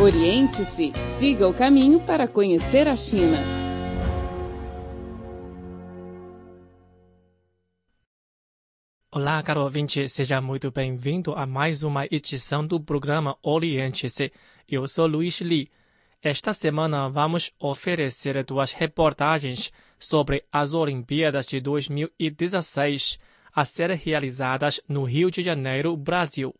Oriente-se, siga o caminho para conhecer a China. Olá, caro ouvinte, seja muito bem-vindo a mais uma edição do programa Oriente-se. Eu sou Luiz Li. Esta semana vamos oferecer duas reportagens sobre as Olimpíadas de 2016 a serem realizadas no Rio de Janeiro, Brasil.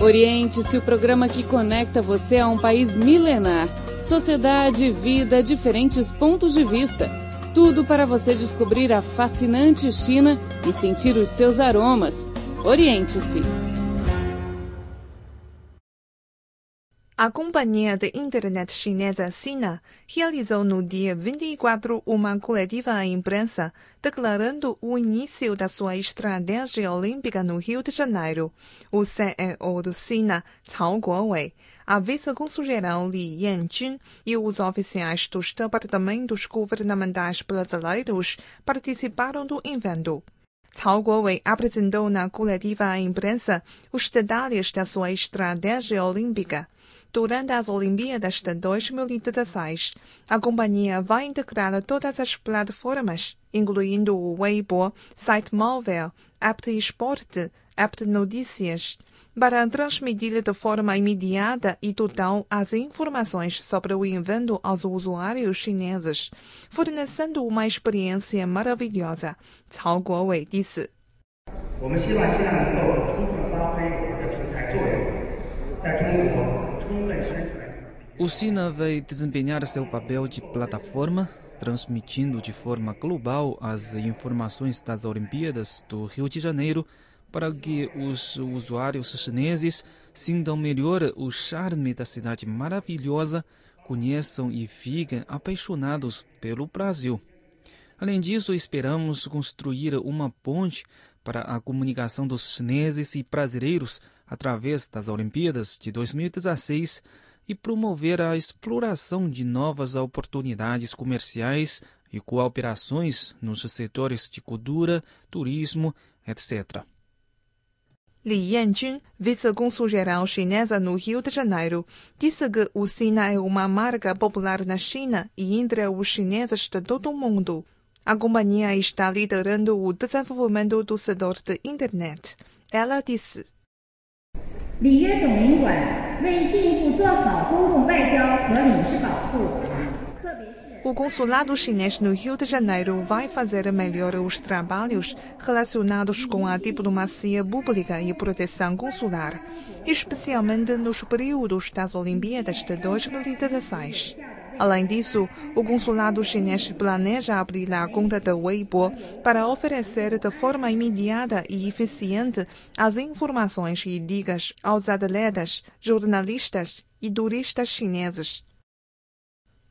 Oriente-se, o programa que conecta você a um país milenar. Sociedade, vida, diferentes pontos de vista. Tudo para você descobrir a fascinante China e sentir os seus aromas. Oriente-se. A companhia de internet chinesa Sina realizou no dia 24 uma coletiva à imprensa declarando o início da sua estratégia olímpica no Rio de Janeiro. O CEO do Sina, Cao Guowei, a vice-consul-geral Li Yanjun e os oficiais dos departamentos governamentais brasileiros participaram do evento. Cao Guowei apresentou na coletiva à imprensa os detalhes da sua estratégia olímpica. Durante as Olimpíadas de 2016, a companhia vai integrar todas as plataformas, incluindo o Weibo, site móvel, app de esporte, app de notícias, para transmitir de forma imediata e total as informações sobre o evento aos usuários chineses, fornecendo uma experiência maravilhosa, Cao Guowei disse. O Sina vai desempenhar seu papel de plataforma, transmitindo de forma global as informações das Olimpíadas do Rio de Janeiro para que os usuários chineses sintam melhor o charme da cidade maravilhosa, conheçam e fiquem apaixonados pelo Brasil. Além disso, esperamos construir uma ponte para a comunicação dos chineses e brasileiros através das Olimpíadas de 2016 e promover a exploração de novas oportunidades comerciais e cooperações nos setores de cultura, turismo, etc. Li Yanjun, vice-consul-geral chinesa no Rio de Janeiro, disse que o Sina é uma marca popular na China e entre os chineses de todo o mundo. A companhia está liderando o desenvolvimento do setor de internet. Ela disse. 里约总领馆为进一步做好公共外交和领事保护，特别是。 O consulado chinês no Rio de Janeiro vai fazer melhor os trabalhos relacionados com a diplomacia pública e proteção consular, especialmente nos períodos das Olimpíadas de 2016. Além disso, o consulado chinês planeja abrir a conta de Weibo para oferecer de forma imediata e eficiente as informações e dicas aos atletas, jornalistas e turistas chineses.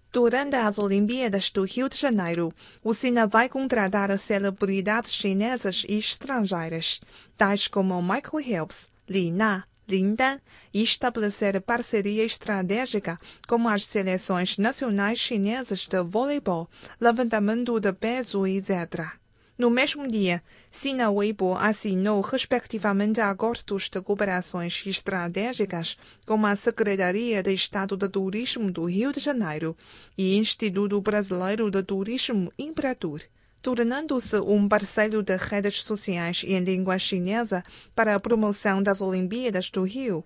Durante as Olimpíadas do Rio de Janeiro, o Sina vai contratar celebridades chinesas e estrangeiras, tais como Michael Phelps, Li Na, Lin Dan, e estabelecer parceria estratégica com as seleções nacionais chinesas de voleibol, levantamento de peso, etc. No mesmo dia, Sina Weibo assinou respectivamente acordos de cooperações estratégicas com a Secretaria de Estado de Turismo do Rio de Janeiro e Instituto Brasileiro de Turismo Imperatur, tornando-se um parceiro de redes sociais em língua chinesa para a promoção das Olimpíadas do Rio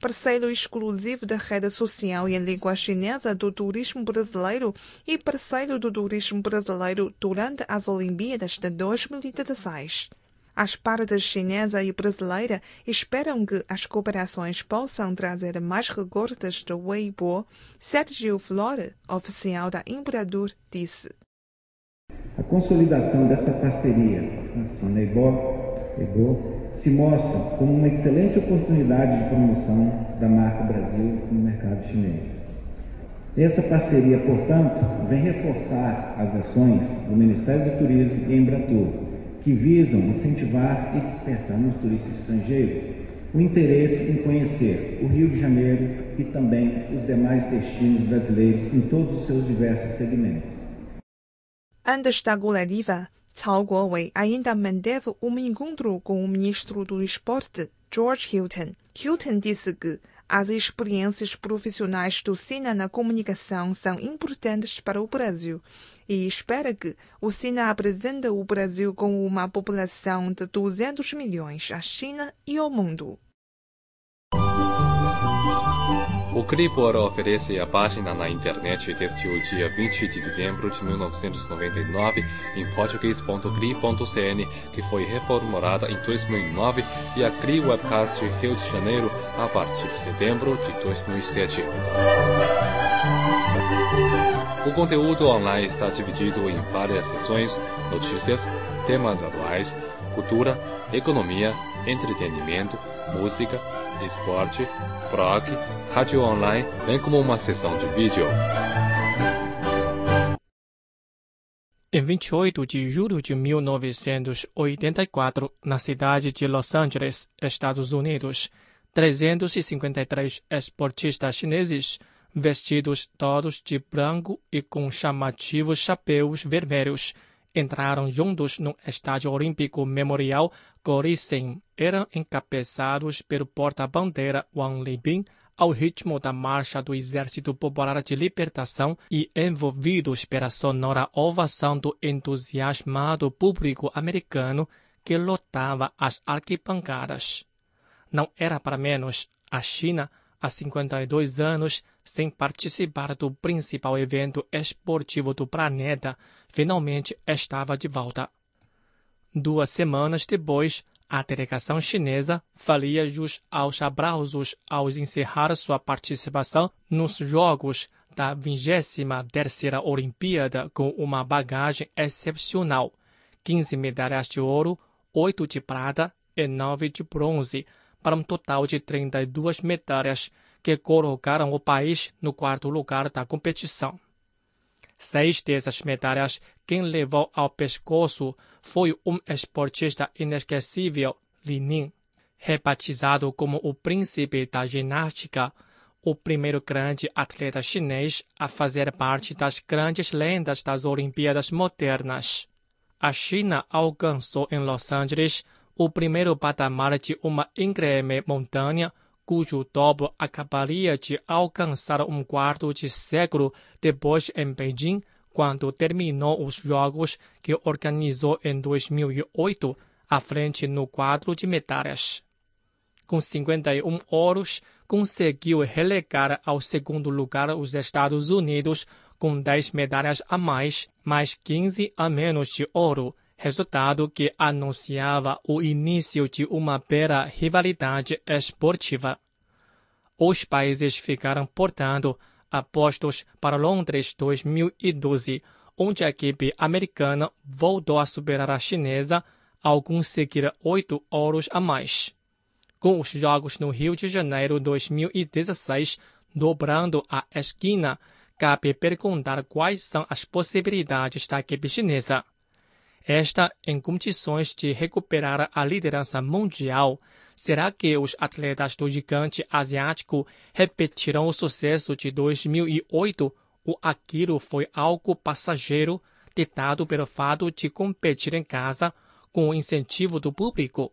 parceiro exclusivo da rede social em língua chinesa do turismo brasileiro e parceiro do turismo brasileiro durante as Olimpíadas de 2016. As partes chinesa e brasileira esperam que as cooperações possam trazer mais recortes do Weibo. Sérgio Flore, oficial da Imperatur, disse. Consolidação dessa parceria com a Sinebó se mostra como uma excelente oportunidade de promoção da marca Brasil no mercado chinês. Essa parceria, portanto, vem reforçar as ações do Ministério do Turismo e Embratur, que visam incentivar e despertar no turista estrangeiro o interesse em conhecer o Rio de Janeiro e também os demais destinos brasileiros em todos os seus diversos segmentos. Antes da coletiva, Cao Guowei ainda manteve um encontro com o ministro do Esporte, George Hilton. Hilton disse que as experiências profissionais do Sina na comunicação são importantes para o Brasil e espera que o Sina apresente o Brasil com uma população de 200 milhões à China e ao mundo. O Clipboard oferece a página na internet desde o dia 20 de dezembro de 1999 em português.cri.cn, que foi reformulada em 2009, e a Cri Webcast Rio de Janeiro a partir de setembro de 2007. O conteúdo online está dividido em várias seções: notícias, temas atuais, cultura, economia, entretenimento, música, esporte, blog, rádio online, bem como uma sessão de vídeo. Em 28 de julho de 1984, na cidade de Los Angeles, Estados Unidos, 353 esportistas chineses, vestidos todos de branco e com chamativos chapéus vermelhos, entraram juntos no Estádio Olímpico Memorial Gorisem. Eram encabeçados pelo porta-bandeira Wang Libin ao ritmo da marcha do Exército Popular de Libertação e envolvidos pela sonora ovação do entusiasmado público americano que lotava as arquibancadas. Não era para menos, a China há 52 anos sem participar do principal evento esportivo do planeta, finalmente estava de volta. Duas semanas depois, a delegação chinesa faria jus aos abraços ao encerrar sua participação nos Jogos da 23ª Olimpíada com uma bagagem excepcional, 15 medalhas de ouro, 8 de prata e 9 de bronze, para um total de 32 medalhas que colocaram o país no quarto lugar da competição. Seis dessas medalhas, quem levou ao pescoço foi um esportista inesquecível, Li Ning, rebatizado como o príncipe da ginástica, o primeiro grande atleta chinês a fazer parte das grandes lendas das Olimpíadas modernas. A China alcançou em Los Angeles o primeiro patamar de uma íngreme montanha cujo topo acabaria de alcançar um quarto de século depois em Beijing, quando terminou os Jogos que organizou em 2008, à frente no quadro de medalhas. Com 51 ouros, conseguiu relegar ao segundo lugar os Estados Unidos com 10 medalhas a mais, mais 15 a menos de ouro, resultado que anunciava o início de uma bela rivalidade esportiva. Os países ficaram, portanto, apostos para Londres 2012, onde a equipe americana voltou a superar a chinesa ao conseguir oito ouros a mais. Com os Jogos no Rio de Janeiro 2016 dobrando a esquina, cabe perguntar quais são as possibilidades da equipe chinesa. Esta em condições de recuperar a liderança mundial. Será que os atletas do gigante asiático repetirão o sucesso de 2008 ou aquilo foi algo passageiro, ditado pelo fato de competir em casa com o incentivo do público?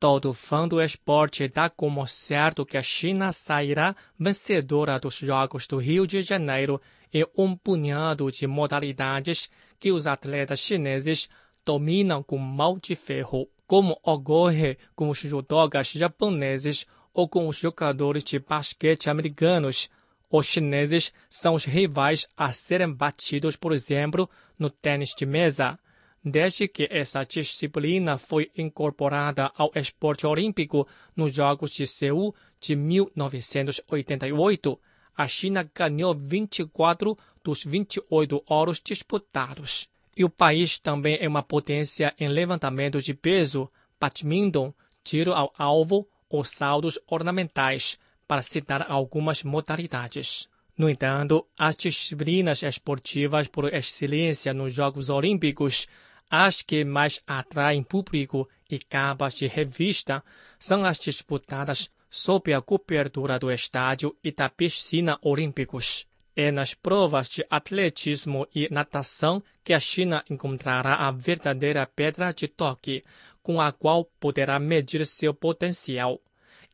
Todo fã do esporte dá como certo que a China sairá vencedora dos Jogos do Rio de Janeiro em um punhado de modalidades que os atletas chineses dominam com mão de ferro, como ocorre com os judokas japoneses ou com os jogadores de basquete americanos. Os chineses são os rivais a serem batidos, por exemplo, no tênis de mesa. Desde que essa disciplina foi incorporada ao esporte olímpico nos Jogos de Seul de 1988, a China ganhou 24 dos 28 ouros disputados. E o país também é uma potência em levantamento de peso, badminton, tiro ao alvo ou saltos ornamentais, para citar algumas modalidades. No entanto, as disciplinas esportivas por excelência nos Jogos Olímpicos, as que mais atraem público e capas de revista, são as disputadas sob a cobertura do estádio e da piscina olímpicos. É nas provas de atletismo e natação que a China encontrará a verdadeira pedra de toque, com a qual poderá medir seu potencial.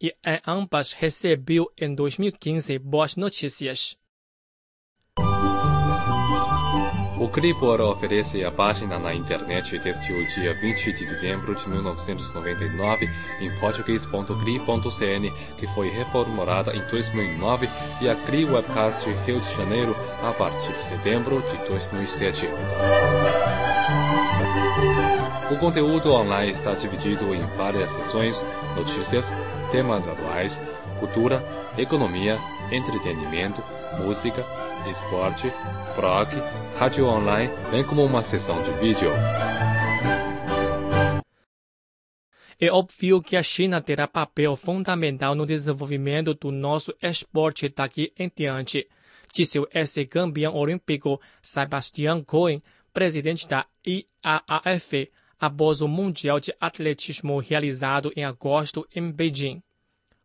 e em ambas recebeu em 2015 boas notícias. O Clipboard oferece a página na internet desde o dia 20 de dezembro de 1999 em português.cri.cn, que foi reformulada em 2009, e a Cri Webcast Rio de Janeiro a partir de setembro de 2007. O conteúdo online está dividido em várias seções: notícias, temas atuais, cultura, economia, entretenimento, música, esporte, rock, rádio online, bem como uma sessão de vídeo. É óbvio que a China terá papel fundamental no desenvolvimento do nosso esporte daqui em diante, disse o ex-campeão olímpico Sebastian Cohen, presidente da IAAF, após o Mundial de Atletismo realizado em agosto em Beijing.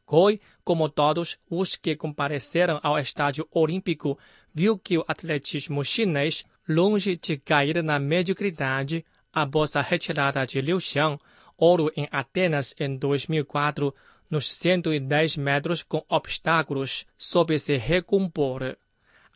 Cohen, como todos os que compareceram ao estádio olímpico, viu que o atletismo chinês, longe de cair na mediocridade, após a retirada de Liu Xiang, ouro em Atenas em 2004, nos 110 metros com obstáculos, soube se recompor.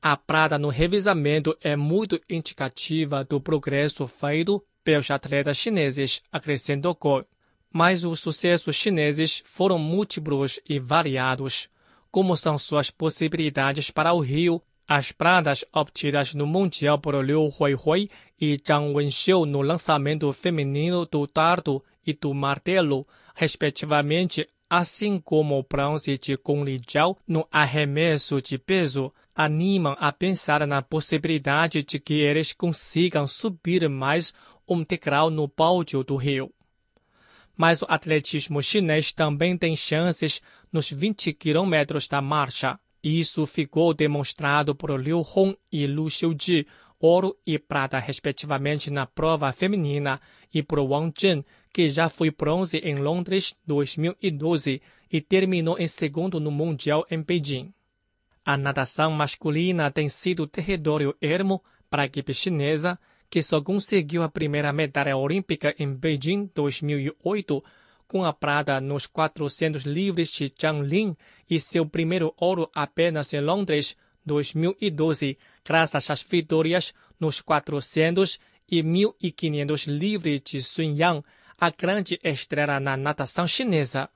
A prata no revisamento é muito indicativa do progresso feito pelos atletas chineses, acrescentou Cohen mas os sucessos chineses foram múltiplos e variados. Como são suas possibilidades para o Rio, as pradas obtidas no Mundial por Liu Huihui e Zhang Wenxiu no lançamento feminino do dardo e do martelo, respectivamente, assim como o bronze de Gong Lijiao no arremesso de peso, animam a pensar na possibilidade de que eles consigam subir mais um degrau no pódio do Rio mas o atletismo chinês também tem chances nos 20 quilômetros da marcha. Isso ficou demonstrado por Liu Hong e Lu Xiuji, ouro e prata respectivamente na prova feminina, e por Wang Zhen, que já foi bronze em Londres 2012 e terminou em segundo no Mundial em Beijing. A natação masculina tem sido território ermo para a equipe chinesa, que só conseguiu a primeira medalha olímpica em Beijing 2008, com a prata nos 400 livres de Jiangling e seu primeiro ouro apenas em Londres 2012, graças às vitórias nos 400 e 1500 livres de Sun Yang, a grande estrela na natação chinesa.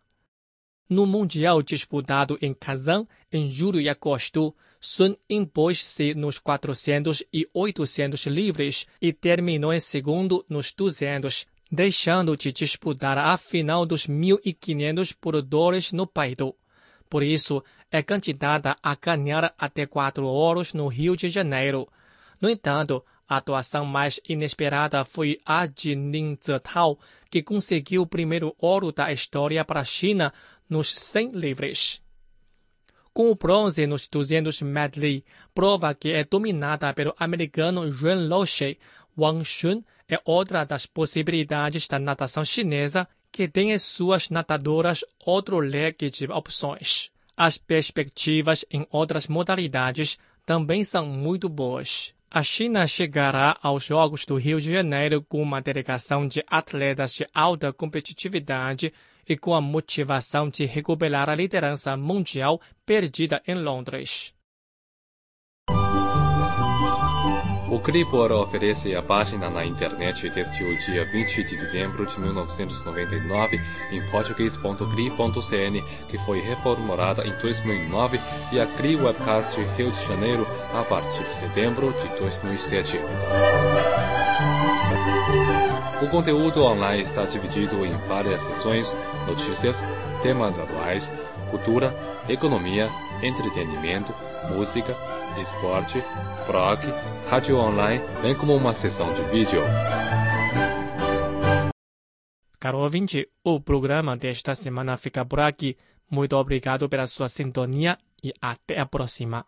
No Mundial disputado em Kazan, em julho e agosto, Sun impôs-se nos 400 e 800 livres e terminou em segundo nos 200, deixando de disputar a final dos 1.500 por dólares no peito. Por isso, é candidata a ganhar até quatro ouros no Rio de Janeiro. No entanto, a atuação mais inesperada foi a de Lin Zetao, que conseguiu o primeiro ouro da história para a China nos 100 livres com o bronze nos 200 medley, prova que é dominada pelo americano Yuan Loche. Wang Xun é outra das possibilidades da natação chinesa que tem em suas natadoras outro leque de opções. As perspectivas em outras modalidades também são muito boas. A China chegará aos Jogos do Rio de Janeiro com uma delegação de atletas de alta competitividade e com a motivação de recuperar a liderança mundial perdida em Londres. O Clipboard oferece a página na internet desde o dia 20 de dezembro de 1999 em português.cri.cn, que foi reformulada em 2009, e a Cri Webcast Rio de Janeiro a partir de setembro de 2007. O conteúdo online está dividido em várias seções: notícias, temas atuais, cultura, economia, entretenimento, música, esporte, rock, rádio online, bem como uma sessão de vídeo. Caro ouvinte, o programa desta semana fica por aqui. Muito obrigado pela sua sintonia e até a próxima.